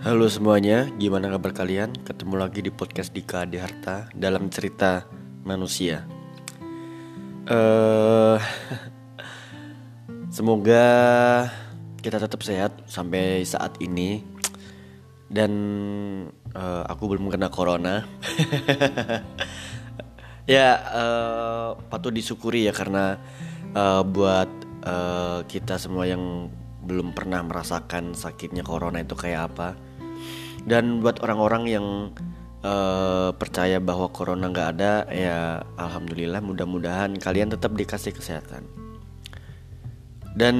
Halo semuanya, gimana kabar kalian? Ketemu lagi di podcast Dika Adi Harta dalam cerita manusia. Eh, semoga kita tetap sehat sampai saat ini dan eh, aku belum kena corona. ya eh, patut disyukuri ya karena eh, buat eh, kita semua yang belum pernah merasakan sakitnya corona itu kayak apa dan buat orang-orang yang eh, percaya bahwa corona nggak ada ya alhamdulillah mudah-mudahan kalian tetap dikasih kesehatan. Dan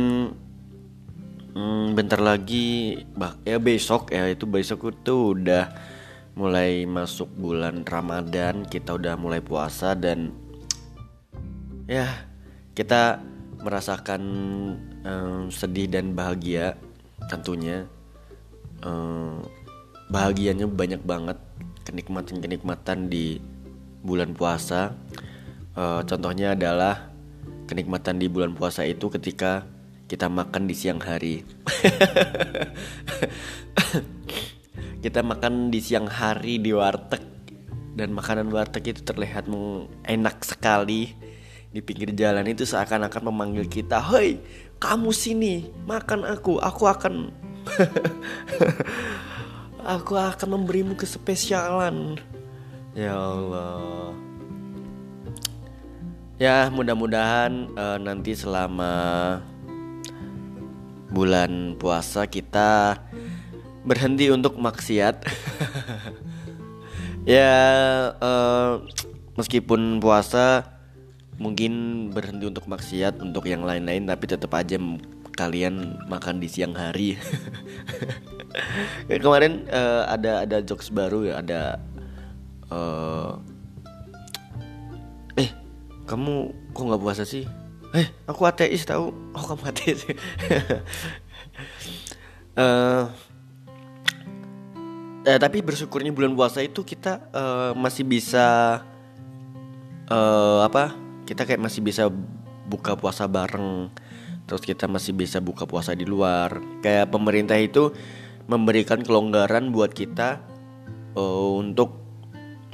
mm, bentar lagi bah ya besok ya itu besok itu udah mulai masuk bulan Ramadan kita udah mulai puasa dan ya kita merasakan em, sedih dan bahagia tentunya. Em, bahagianya banyak banget kenikmatan-kenikmatan di bulan puasa Eh, contohnya adalah kenikmatan di bulan puasa itu ketika kita makan di siang hari kita makan di siang hari di warteg dan makanan warteg itu terlihat enak sekali di pinggir jalan itu seakan-akan memanggil kita, "Hei, kamu sini, makan aku. Aku akan aku akan memberimu kespesialan." Ya Allah. Ya, mudah-mudahan eh, nanti selama bulan puasa kita berhenti untuk maksiat. ya eh, meskipun puasa mungkin berhenti untuk maksiat untuk yang lain-lain tapi tetap aja kalian makan di siang hari. Kemarin eh, ada ada jokes baru ya ada eh eh kamu kok nggak puasa sih? Eh aku ateis tahu. Oh kamu ateis. Eh Eh, tapi bersyukurnya bulan puasa itu kita eh, masih bisa eh, apa? Kita kayak masih bisa buka puasa bareng. Terus kita masih bisa buka puasa di luar. Kayak pemerintah itu memberikan kelonggaran buat kita eh, untuk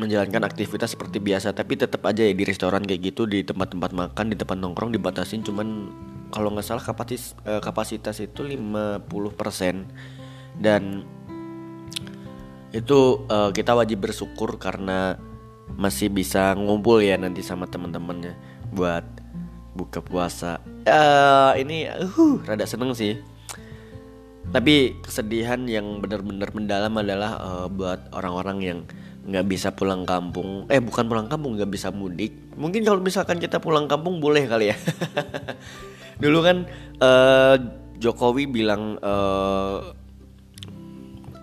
menjalankan aktivitas seperti biasa. Tapi tetap aja ya di restoran kayak gitu, di tempat-tempat makan, di tempat nongkrong dibatasin cuman kalau nggak salah kapasitas eh, kapasitas itu 50% dan itu eh, kita wajib bersyukur karena masih bisa ngumpul ya nanti sama teman-temannya buat buka puasa. Eh ini uh rada seneng sih. Tapi kesedihan yang benar-benar mendalam adalah eh, buat orang-orang yang nggak bisa pulang kampung. Eh bukan pulang kampung, nggak bisa mudik. Mungkin kalau misalkan kita pulang kampung boleh kali ya. Dulu kan eh, Jokowi bilang eh,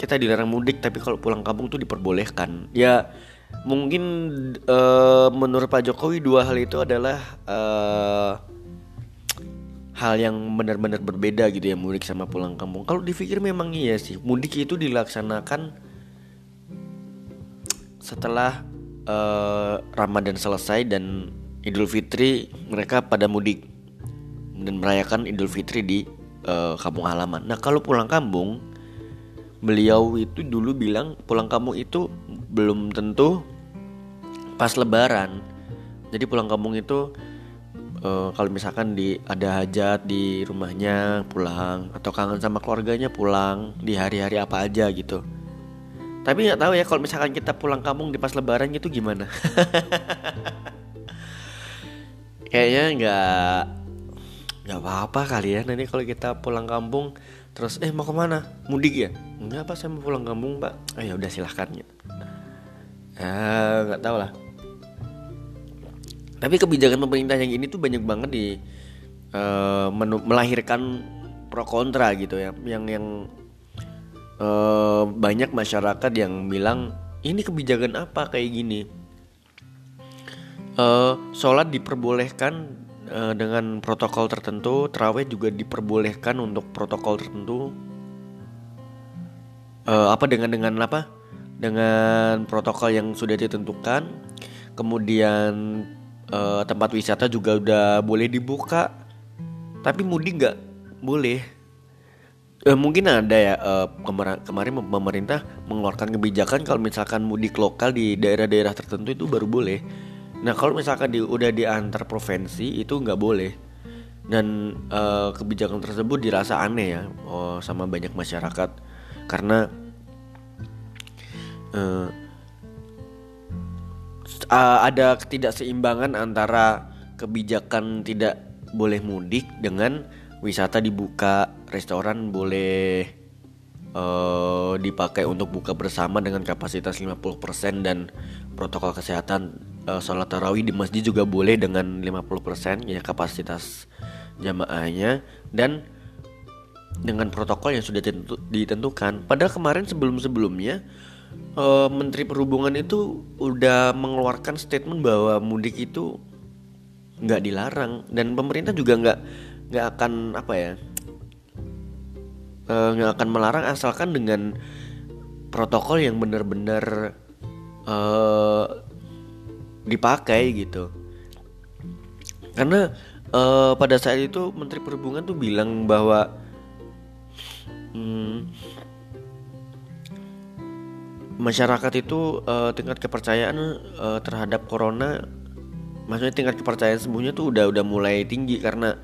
kita dilarang mudik tapi kalau pulang kampung tuh diperbolehkan ya mungkin eh, menurut Pak Jokowi dua hal itu adalah eh, hal yang benar-benar berbeda gitu ya mudik sama pulang kampung. Kalau dipikir memang iya sih mudik itu dilaksanakan setelah eh, Ramadan selesai dan Idul Fitri mereka pada mudik dan merayakan Idul Fitri di eh, kampung halaman. Nah kalau pulang kampung beliau itu dulu bilang pulang kampung itu belum tentu pas lebaran. Jadi pulang kampung itu eh, kalau misalkan di ada hajat di rumahnya pulang. Atau kangen sama keluarganya pulang. Di hari-hari apa aja gitu. Tapi nggak tahu ya kalau misalkan kita pulang kampung di pas lebaran gitu gimana? Kayaknya nggak nggak apa-apa kali ya. Nanti kalau kita pulang kampung terus eh mau ke mana? Mudik ya? Enggak pak. Saya mau pulang kampung pak. Oh, ya udah silahkan gitu ya nggak tahu lah tapi kebijakan pemerintah yang ini tuh banyak banget di eh, menu- melahirkan pro kontra gitu ya yang yang eh, banyak masyarakat yang bilang ini kebijakan apa kayak gini Eh, sholat diperbolehkan eh, dengan protokol tertentu, terawih juga diperbolehkan untuk protokol tertentu. Eh, apa dengan dengan apa? Dengan protokol yang sudah ditentukan. Kemudian eh, tempat wisata juga udah boleh dibuka, tapi mudik nggak boleh. eh, mungkin ada ya uh, kemar kemarin pemerintah mengeluarkan kebijakan kalau misalkan mudik lokal di daerah-daerah tertentu itu baru boleh. Nah kalau misalkan di, udah di antar provinsi itu nggak boleh dan uh, kebijakan tersebut dirasa aneh ya oh, sama banyak masyarakat karena uh, ada ketidakseimbangan antara kebijakan tidak boleh mudik dengan wisata dibuka restoran boleh uh, dipakai untuk buka bersama dengan kapasitas 50% dan protokol kesehatan uh, sholat tarawih di masjid juga boleh dengan 50% ya kapasitas jamaahnya dan dengan protokol yang sudah ditentukan. Padahal kemarin sebelum-sebelumnya uh, Menteri Perhubungan itu udah mengeluarkan statement bahwa mudik itu nggak dilarang dan pemerintah juga nggak nggak akan apa ya eh, nggak uh, akan melarang asalkan dengan protokol yang benar-benar uh, dipakai gitu. Karena uh, pada saat itu Menteri Perhubungan tuh bilang bahwa hmm, masyarakat itu uh, tingkat kepercayaan uh, terhadap corona maksudnya tingkat kepercayaan sembuhnya tuh udah udah mulai tinggi karena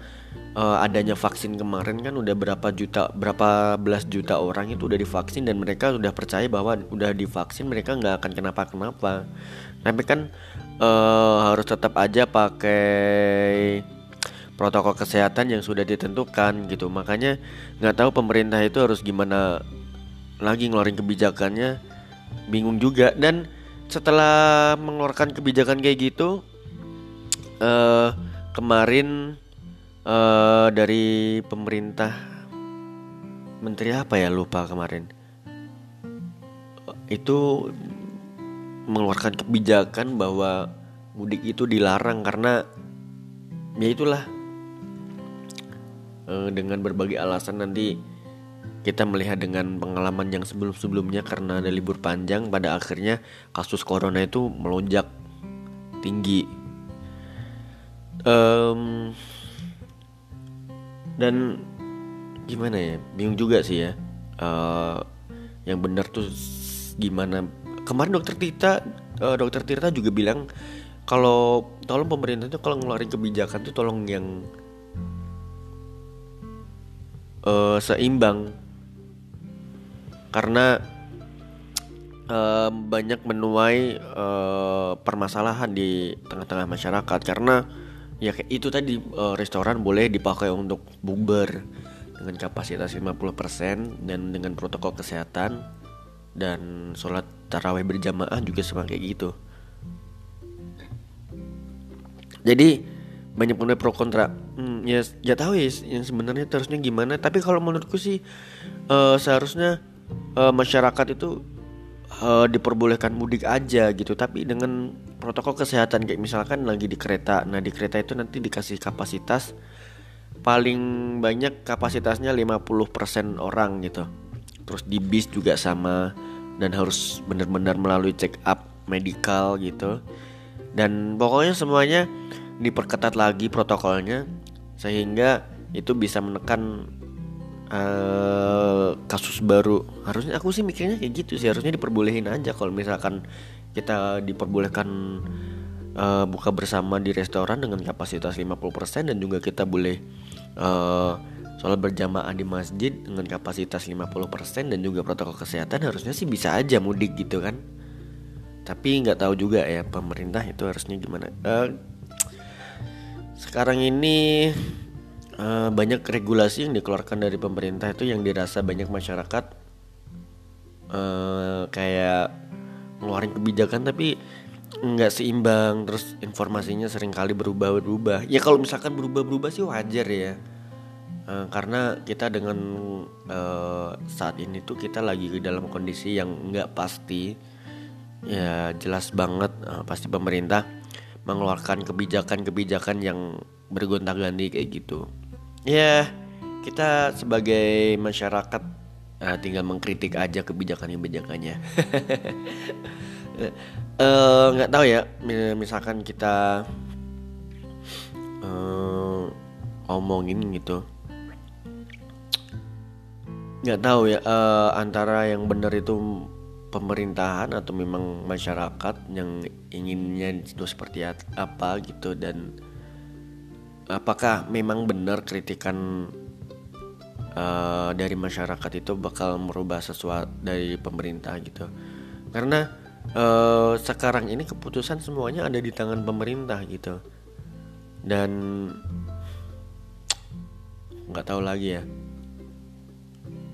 uh, adanya vaksin kemarin kan udah berapa juta berapa belas juta orang itu udah divaksin dan mereka sudah percaya bahwa udah divaksin mereka nggak akan kenapa kenapa tapi kan uh, harus tetap aja pakai protokol kesehatan yang sudah ditentukan gitu. Makanya nggak tahu pemerintah itu harus gimana lagi ngeluarin kebijakannya bingung juga. Dan setelah mengeluarkan kebijakan kayak gitu uh, kemarin uh, dari pemerintah menteri apa ya? Lupa kemarin. Itu mengeluarkan kebijakan bahwa mudik itu dilarang karena ya itulah Eh, dengan berbagai alasan nanti kita melihat dengan pengalaman yang sebelum-sebelumnya karena ada libur panjang pada akhirnya kasus corona itu melonjak tinggi. Um, dan gimana ya? Bingung juga sih ya. Uh, yang benar tuh gimana? Kemarin dokter Tita uh, dokter Tirta juga bilang kalau tolong pemerintah itu kalau ngeluarin kebijakan tuh tolong yang uh, seimbang karena banyak menuai uh, permasalahan di tengah-tengah masyarakat. Karena ya itu tadi uh, restoran boleh dipakai untuk bukber dengan kapasitas 50% dan dengan protokol kesehatan dan sholat taraweh berjamaah juga sama kayak gitu. Jadi banyak menuai pro kontra. Hmm, ya ya tahu ya yang sebenarnya terusnya gimana. Tapi kalau menurutku sih uh, seharusnya uh, masyarakat itu uh, diperbolehkan mudik aja gitu. Tapi dengan protokol kesehatan kayak misalkan lagi di kereta. Nah di kereta itu nanti dikasih kapasitas paling banyak kapasitasnya 50% orang gitu. Terus di bis juga sama dan harus benar-benar melalui check up medikal gitu. Dan pokoknya semuanya diperketat lagi protokolnya sehingga itu bisa menekan uh, kasus baru. Harusnya aku sih mikirnya kayak gitu sih. Harusnya diperbolehin aja kalau misalkan kita diperbolehkan uh, buka bersama di restoran dengan kapasitas 50% dan juga kita boleh uh, sholat berjamaah di masjid dengan kapasitas 50% dan juga protokol kesehatan harusnya sih bisa aja mudik gitu kan. Tapi nggak tahu juga ya pemerintah itu harusnya gimana. Uh, sekarang ini uh, banyak regulasi yang dikeluarkan dari pemerintah itu yang dirasa banyak masyarakat uh, kayak ngeluarin kebijakan tapi nggak seimbang terus informasinya sering kali berubah-berubah. Ya kalau misalkan berubah-berubah sih wajar ya. Uh, karena kita dengan uh, saat ini tuh kita lagi dalam kondisi yang nggak pasti. Ya jelas banget uh, pasti pemerintah mengeluarkan kebijakan-kebijakan yang bergonta-ganti kayak gitu. Ya, kita sebagai masyarakat uh, tinggal mengkritik aja kebijakan-kebijakannya. Eh, nggak uh, tahu ya, misalkan kita uh, ngomongin gitu. nggak tahu ya uh, antara yang benar itu pemerintahan atau memang masyarakat yang inginnya itu seperti apa gitu dan apakah memang benar kritikan uh, dari masyarakat itu bakal merubah sesuatu dari pemerintah gitu? Karena uh, sekarang ini keputusan semuanya ada di tangan pemerintah gitu. Dan nggak tahu lagi ya.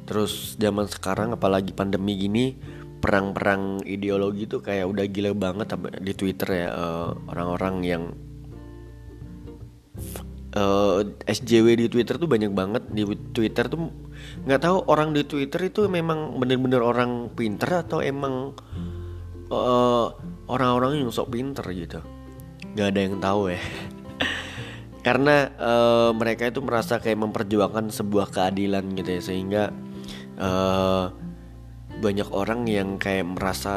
Terus zaman sekarang apalagi pandemi gini perang-perang ideologi tuh kayak udah gila banget di Twitter ya uh, orang-orang yang uh, eh, SJW di Twitter tuh banyak banget. Di Twitter tuh nggak tahu orang di Twitter itu memang bener-bener orang pinter atau emang uh, orang-orang yang sok pinter gitu. Nggak ada yang tahu ya. Karena uh, mereka itu merasa kayak memperjuangkan sebuah keadilan gitu ya. Sehingga uh, banyak orang yang kayak merasa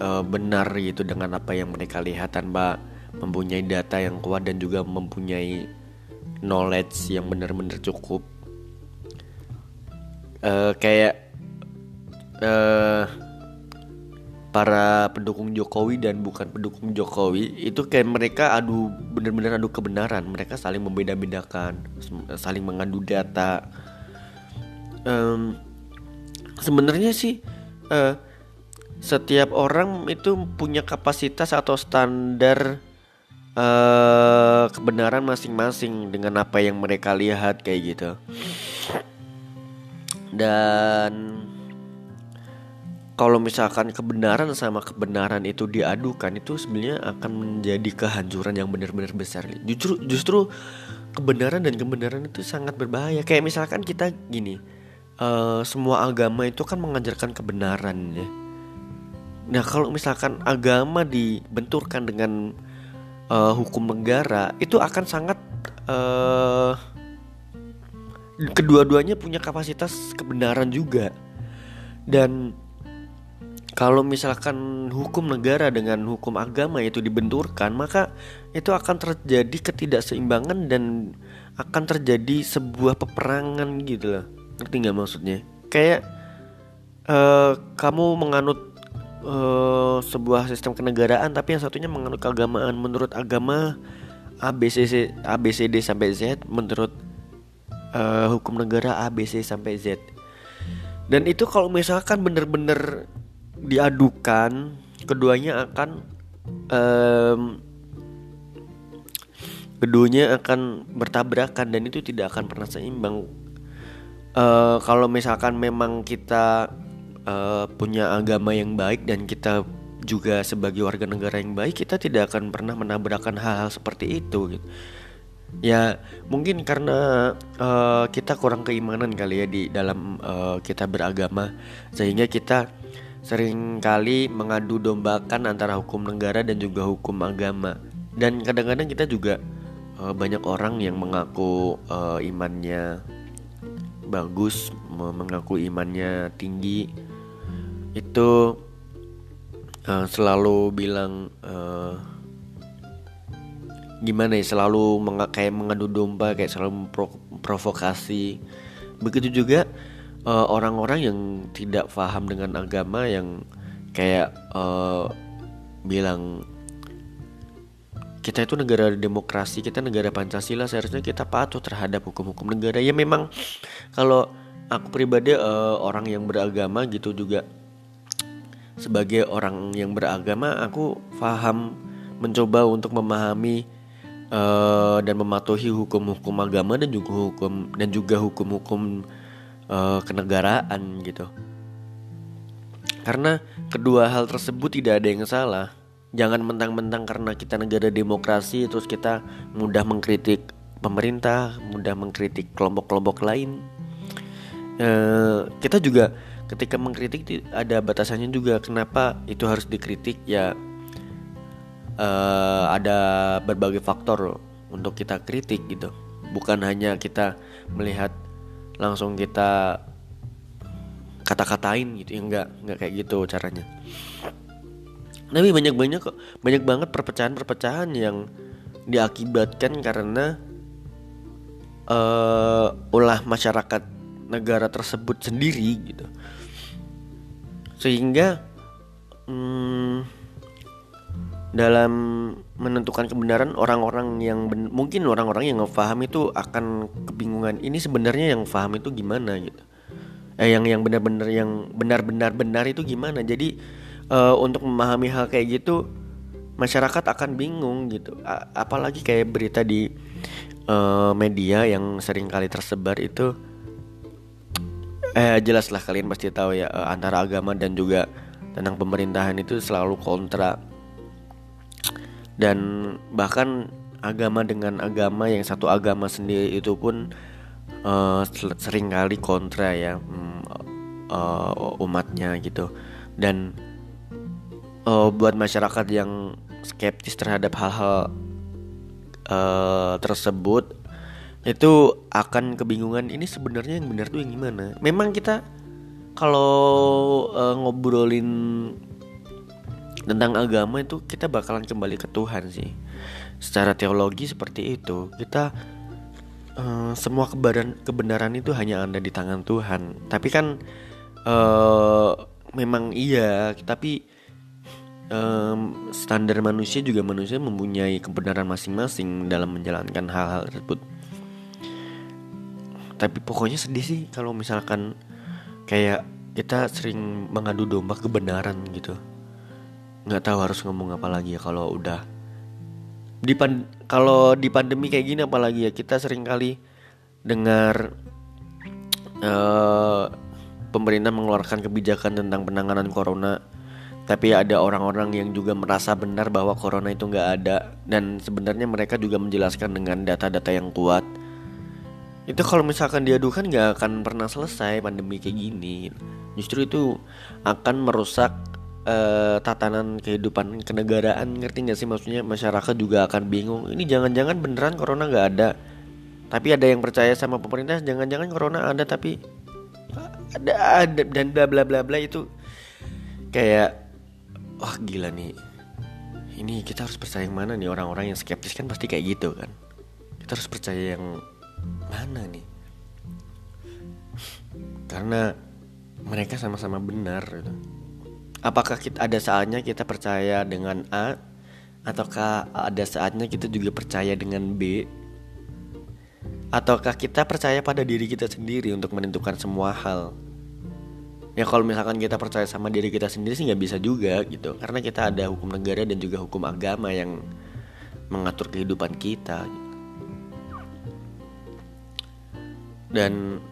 uh, benar gitu dengan apa yang mereka lihat tanpa mempunyai data yang kuat dan juga mempunyai knowledge yang benar-benar cukup. Uh, kayak uh, para pendukung Jokowi dan bukan pendukung Jokowi itu kayak mereka adu benar-benar adu kebenaran. Mereka saling membeda-bedakan saling mengadu data. Um, sebenarnya sih uh, setiap orang itu punya kapasitas atau standar uh, kebenaran masing-masing dengan apa yang mereka lihat kayak gitu. Dan kalau misalkan kebenaran sama kebenaran itu diadukan itu sebenarnya akan menjadi kehancuran yang benar-benar besar. Justru justru kebenaran dan kebenaran itu sangat berbahaya. Kayak misalkan kita gini uh, semua agama itu kan mengajarkan kebenaran ya. Nah kalau misalkan agama dibenturkan dengan uh, hukum negara itu akan sangat uh, kedua-duanya punya kapasitas kebenaran juga. Dan kalau misalkan hukum negara dengan hukum agama itu dibenturkan maka itu akan terjadi ketidakseimbangan dan akan terjadi sebuah peperangan gitu loh. Ngerti nggak maksudnya? Kayak uh, kamu menganut uh, sebuah sistem kenegaraan tapi yang satunya menganut keagamaan. Menurut agama ABCD ABCD sampai Z menurut uh, hukum negara ABC sampai Z. Dan itu kalau misalkan bener-bener diadukan keduanya akan um, keduanya akan bertabrakan dan itu tidak akan pernah seimbang. Uh, kalau misalkan memang kita uh, punya agama yang baik dan kita juga sebagai warga negara yang baik kita tidak akan pernah menabrakkan hal-hal seperti itu gitu. Ya mungkin karena uh, kita kurang keimanan kali ya di dalam uh, kita beragama sehingga kita sering kali mengadu dombakan antara hukum negara dan juga hukum agama dan kadang-kadang kita juga uh, banyak orang yang mengaku uh, imannya bagus mengaku imannya tinggi itu uh, selalu bilang uh, gimana ya selalu meng kayak mengadu domba kayak selalu memprovokasi. Begitu juga eh, orang-orang uh, yang tidak paham dengan agama yang kayak uh, bilang kita itu negara demokrasi kita negara pancasila seharusnya kita patuh terhadap hukum-hukum negara. Ya memang kalau aku pribadi uh, orang yang beragama gitu juga sebagai orang yang beragama aku paham mencoba untuk memahami uh, dan mematuhi hukum-hukum agama dan juga hukum dan juga hukum-hukum uh, kenegaraan gitu. Karena kedua hal tersebut tidak ada yang salah. Jangan mentang-mentang karena kita negara demokrasi terus kita mudah mengkritik pemerintah mudah mengkritik kelompok-kelompok lain. Uh, kita juga ketika mengkritik ada batasannya juga. Kenapa itu harus dikritik? Ya uh, ada berbagai faktor untuk kita kritik gitu. Bukan hanya kita melihat langsung kita kata-katain gitu. Ya enggak enggak kayak gitu caranya. Tapi banyak banyak kok banyak banget perpecahan-perpecahan yang diakibatkan karena uh, ulah masyarakat negara tersebut sendiri gitu. Sehingga hmm, dalam menentukan kebenaran orang-orang yang ben, mungkin orang-orang yang paham itu akan kebingungan ini sebenarnya yang paham itu gimana? gitu. Eh yang yang benar-benar yang benar-benar benar itu gimana? Jadi uh, untuk memahami hal kayak gitu masyarakat akan bingung gitu. A apalagi kayak berita di uh, media yang sering kali tersebar itu eh jelas lah kalian pasti tahu ya uh, antara agama dan juga tentang pemerintahan itu selalu kontra. Dan bahkan agama dengan agama yang satu agama sendiri itu pun uh, sering kali kontra ya um, uh, umatnya gitu. Dan uh, buat masyarakat yang skeptis terhadap hal-hal uh, tersebut itu akan kebingungan ini sebenarnya yang benar tuh yang gimana. Memang kita kalau uh, ngobrolin tentang agama itu kita bakalan kembali ke Tuhan sih. Secara teologi seperti itu, kita uh, semua kebenaran kebenaran itu hanya ada di tangan Tuhan. Tapi kan uh, memang iya, tapi um, standar manusia juga manusia mempunyai kebenaran masing-masing dalam menjalankan hal-hal tersebut. Tapi pokoknya sedih sih kalau misalkan kayak kita sering mengadu domba kebenaran gitu. Nggak tahu harus ngomong apa lagi ya kalau udah di kalau di pandemi kayak gini apalagi ya kita sering kali dengar uh, pemerintah mengeluarkan kebijakan tentang penanganan corona. Tapi ada orang-orang yang juga merasa benar bahwa corona itu nggak ada. Dan sebenarnya mereka juga menjelaskan dengan data-data yang kuat itu kalau misalkan diadukan nggak akan pernah selesai pandemi kayak gini. Justru itu akan merusak uh, tatanan kehidupan kenegaraan ngerti nggak sih? Maksudnya masyarakat juga akan bingung. Ini jangan-jangan beneran corona nggak ada. Tapi ada yang percaya sama pemerintah jangan-jangan corona ada tapi ada ada dan bla bla bla bla itu kayak wah gila nih. Ini kita harus percaya yang mana nih? Orang-orang yang skeptis kan pasti kayak gitu kan. Kita harus percaya yang mana nih karena mereka sama-sama benar gitu. apakah kita ada saatnya kita percaya dengan A ataukah ada saatnya kita juga percaya dengan B ataukah kita percaya pada diri kita sendiri untuk menentukan semua hal ya kalau misalkan kita percaya sama diri kita sendiri sih nggak bisa juga gitu karena kita ada hukum negara dan juga hukum agama yang mengatur kehidupan kita gitu. Dan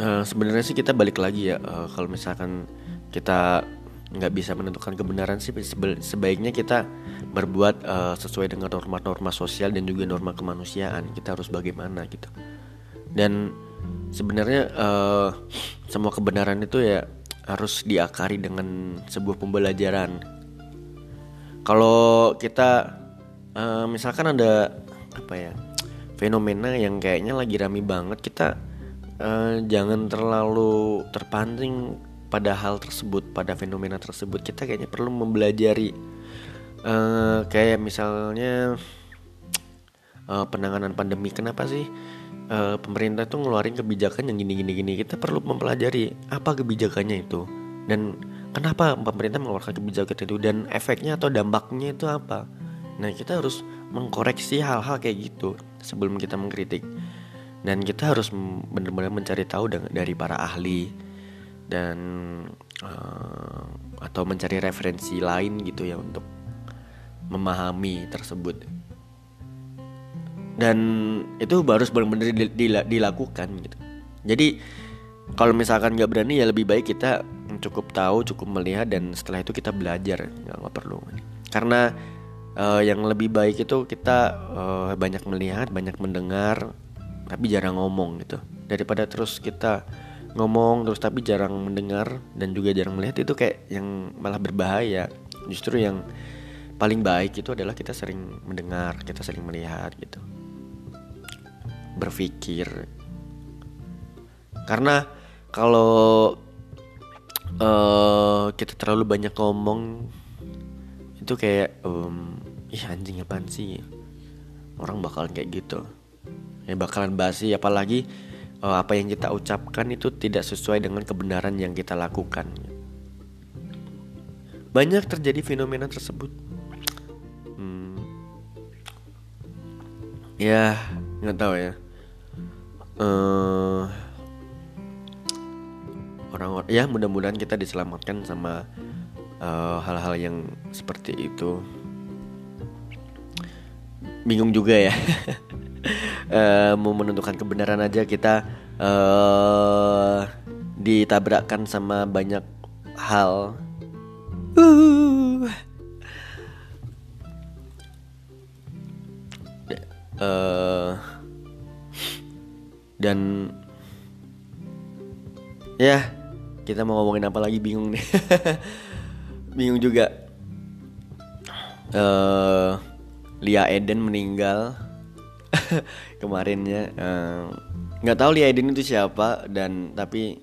uh, sebenarnya sih kita balik lagi ya uh, kalau misalkan kita nggak bisa menentukan kebenaran sih sebaiknya kita berbuat uh, sesuai dengan norma-norma sosial dan juga norma kemanusiaan kita harus bagaimana gitu dan sebenarnya uh, semua kebenaran itu ya harus diakari dengan sebuah pembelajaran. Kalau kita uh, misalkan ada apa ya fenomena yang kayaknya lagi rame banget, kita uh, jangan terlalu terpancing pada hal tersebut, pada fenomena tersebut. Kita kayaknya perlu mempelajari uh, kayak misalnya uh, penanganan pandemi. Kenapa sih? uh, pemerintah tuh ngeluarin kebijakan yang gini-gini gini kita perlu mempelajari apa kebijakannya itu dan kenapa pemerintah mengeluarkan kebijakan itu dan efeknya atau dampaknya itu apa nah kita harus mengkoreksi hal-hal kayak gitu sebelum kita mengkritik. Dan kita harus benar-benar mencari tahu dari para ahli dan uh, atau mencari referensi lain gitu ya untuk memahami tersebut. Dan itu harus benar-benar dilakukan gitu. Jadi kalau misalkan nggak berani ya lebih baik kita cukup tahu cukup melihat dan setelah itu kita belajar nggak perlu. Karena uh, yang lebih baik itu kita uh, banyak melihat banyak mendengar tapi jarang ngomong gitu. Daripada terus kita ngomong terus tapi jarang mendengar dan juga jarang melihat itu kayak yang malah berbahaya. Justru yang paling baik itu adalah kita sering mendengar kita sering melihat gitu. Berpikir. Karena kalau uh, kita terlalu banyak ngomong itu kayak um, ih anjing apaan sih orang bakalan kayak gitu ya bakalan basi apalagi uh, apa yang kita ucapkan itu tidak sesuai dengan kebenaran yang kita lakukan. Banyak terjadi fenomena tersebut. Hmm. Ya, nggak tahu ya. Uh, orang-orang ya mudah-mudahan kita diselamatkan sama eh, hal-hal uh, yang seperti itu. Bingung juga ya. uh, mau menentukan kebenaran aja kita uh, ditabrakkan sama banyak hal. Uh. Uh, dan ya kita mau ngomongin apa lagi bingung nih bingung juga uh, Lia Eden meninggal kemarinnya nggak uh, tahu Lia Eden itu siapa dan tapi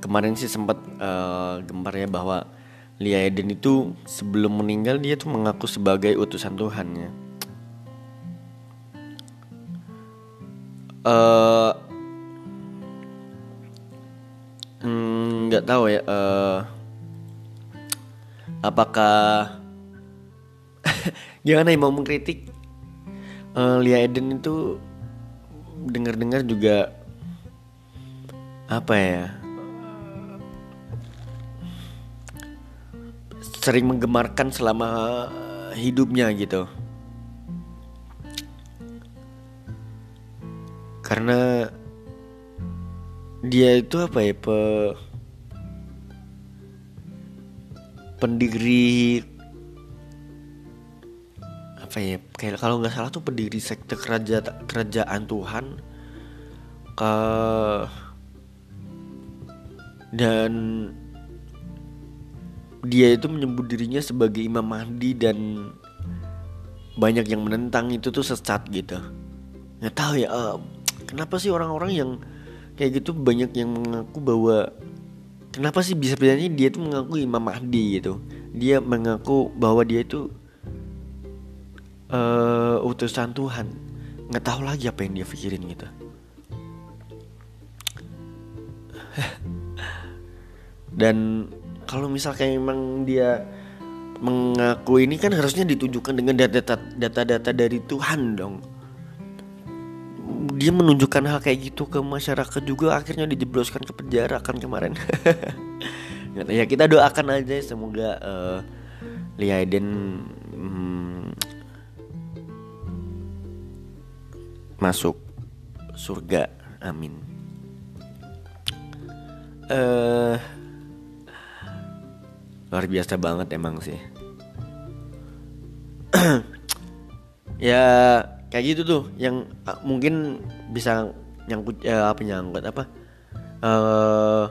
kemarin sih sempat uh, gemparnya bahwa Lia Eden itu sebelum meninggal dia tuh mengaku sebagai utusan Tuhannya. Uh, nggak tahu ya. Uh, apakah gimana ya mau mengkritik uh, Lia Eden itu dengar-dengar juga apa ya sering menggemarkan selama hidupnya gitu. Karena dia itu apa ya pe pendiri apa ya kayak kalau nggak salah tuh pendiri sekte kerajaan kerajaan Tuhan ke dan dia itu menyebut dirinya sebagai Imam Mahdi dan banyak yang menentang itu tuh sesat gitu. Nggak tahu ya uh, kenapa sih orang-orang yang kayak gitu banyak yang mengaku bahwa kenapa sih bisa bisanya dia tuh mengaku Imam Mahdi gitu? Dia mengaku bahwa dia itu uh, utusan Tuhan. Nggak tahu lagi apa yang dia pikirin gitu. Dan kalau misalnya emang dia mengaku ini kan harusnya ditujukan dengan data-data dari Tuhan dong. Dia menunjukkan hal kayak gitu ke masyarakat juga akhirnya dijebloskan ke penjara kan kemarin. ya kita doakan aja semoga uh, Lia Eden hmm, masuk surga. Amin. Uh, luar biasa banget emang sih ya kayak gitu tuh yang uh, mungkin bisa nyangkut uh, apa nyangkut apa uh,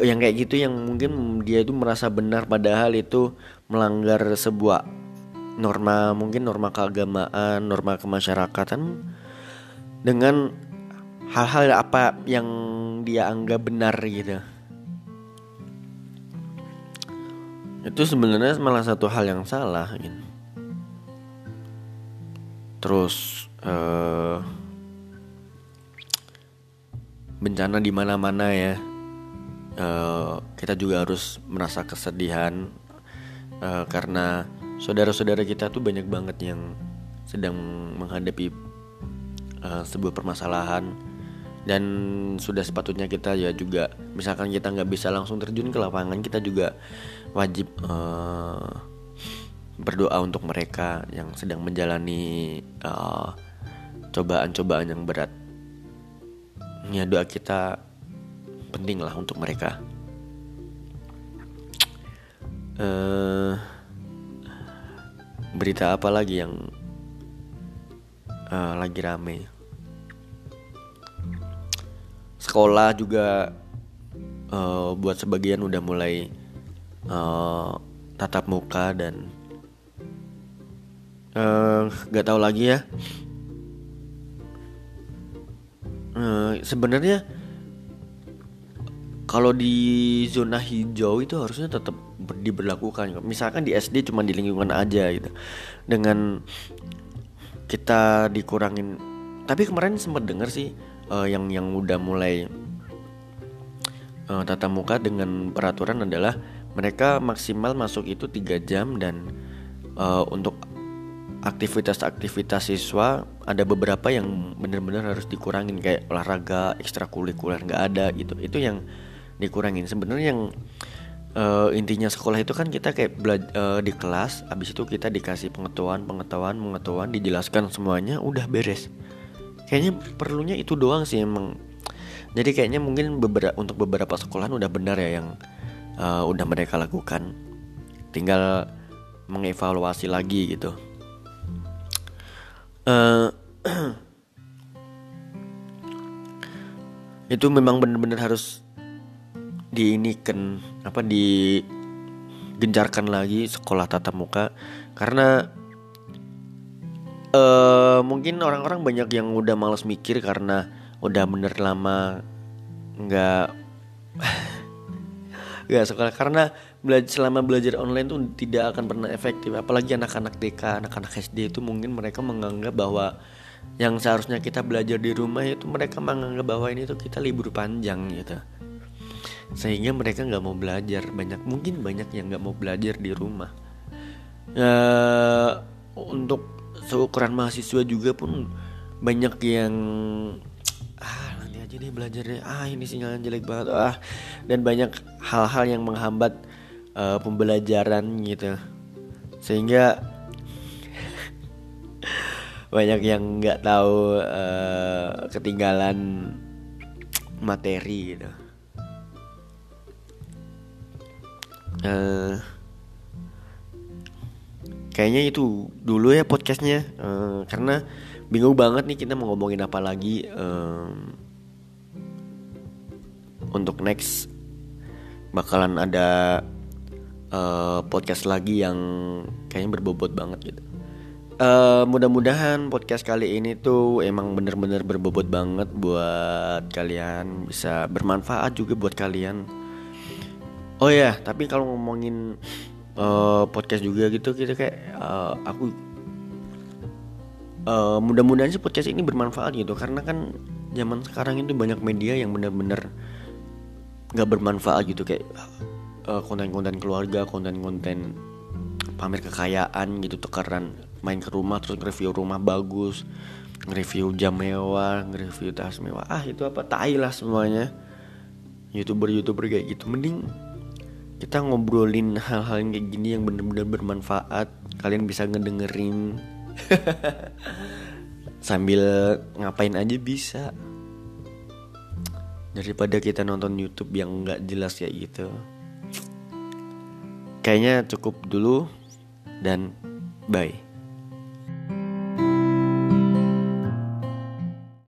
yang kayak gitu yang mungkin dia itu merasa benar padahal itu melanggar sebuah norma mungkin norma keagamaan norma kemasyarakatan dengan hal-hal apa yang dia anggap benar gitu itu sebenarnya malah satu hal yang salah gitu. Terus uh, bencana di mana-mana ya. Uh, kita juga harus merasa kesedihan uh, karena saudara-saudara kita tuh banyak banget yang sedang menghadapi uh, sebuah permasalahan. Dan sudah sepatutnya kita ya juga misalkan kita nggak bisa langsung terjun ke lapangan kita juga wajib uh, berdoa untuk mereka yang sedang menjalani cobaan cobaan-cobaan yang berat. Ya doa kita penting lah untuk mereka. Uh, berita apa lagi yang uh, lagi rame? Sekolah juga uh, buat sebagian udah mulai uh, tatap muka dan uh, gak tahu lagi ya. Uh, sebenarnya kalau di zona hijau itu harusnya tetap diberlakukan. Misalkan di SD cuma di lingkungan aja gitu. Dengan kita dikurangin. Tapi kemarin sempat dengar sih uh, yang yang udah mulai uh, tatap muka dengan peraturan adalah mereka maksimal masuk itu tiga jam dan uh, untuk aktivitas-aktivitas siswa ada beberapa yang benar-benar harus dikurangin kayak olahraga ekstrakurikuler nggak ada gitu. Itu yang dikurangin. Sebenarnya yang uh, intinya sekolah itu kan kita kayak uh, di kelas abis itu kita dikasih pengetahuan pengetahuan pengetahuan dijelaskan semuanya udah beres. Kayaknya perlunya itu doang sih emang. Jadi kayaknya mungkin beberapa untuk beberapa sekolahan udah benar ya yang uh, udah mereka lakukan. Tinggal mengevaluasi lagi gitu uh, itu memang benar-benar harus diinikan apa digencarkan lagi sekolah tatap muka. Karena uh, mungkin orang-orang banyak yang udah males mikir karena udah bener lama nggak nggak sekolah. Karena belajar selama belajar online tuh tidak akan pernah efektif. Apalagi anak-anak TK anak-anak SD itu mungkin mereka menganggap bahwa yang seharusnya kita belajar di rumah itu mereka menganggap bahwa ini tuh kita libur panjang gitu. Sehingga mereka nggak mau belajar. Banyak mungkin banyak yang nggak mau belajar di rumah. Uh, untuk seukuran mahasiswa juga pun banyak yang aja deh belajar ah ini sinyalnya jelek banget. Ah dan banyak hal-hal yang menghambat uh, pembelajaran gitu. Sehingga banyak yang nggak tahu uh, ketinggalan materi gitu. Uh, kayaknya itu dulu ya podcastnya uh, karena bingung banget nih kita mau ngomongin apa lagi um, untuk next bakalan ada uh, podcast lagi yang kayaknya berbobot banget gitu. Uh, mudah-mudahan podcast kali ini tuh emang bener-bener berbobot banget buat kalian bisa bermanfaat juga buat kalian. Oh ya, tapi kalau ngomongin uh, podcast juga gitu kita kayak uh, aku uh, mudah-mudahan sih podcast ini bermanfaat gitu karena kan zaman sekarang itu banyak media yang bener-bener nggak bermanfaat gitu kayak konten konten-konten keluarga konten-konten pamer kekayaan gitu tukaran main ke rumah terus review rumah bagus review jam mewah review tas mewah. Ah itu apa? Tai lah semuanya. Youtuber youtuber kayak gitu. Mending kita ngobrolin hal-hal yang kayak gini yang bener-bener bermanfaat. Kalian bisa ngedengerin. Sambil ngapain aja bisa. Daripada kita nonton YouTube yang nggak jelas ya gitu kayaknya cukup dulu dan bye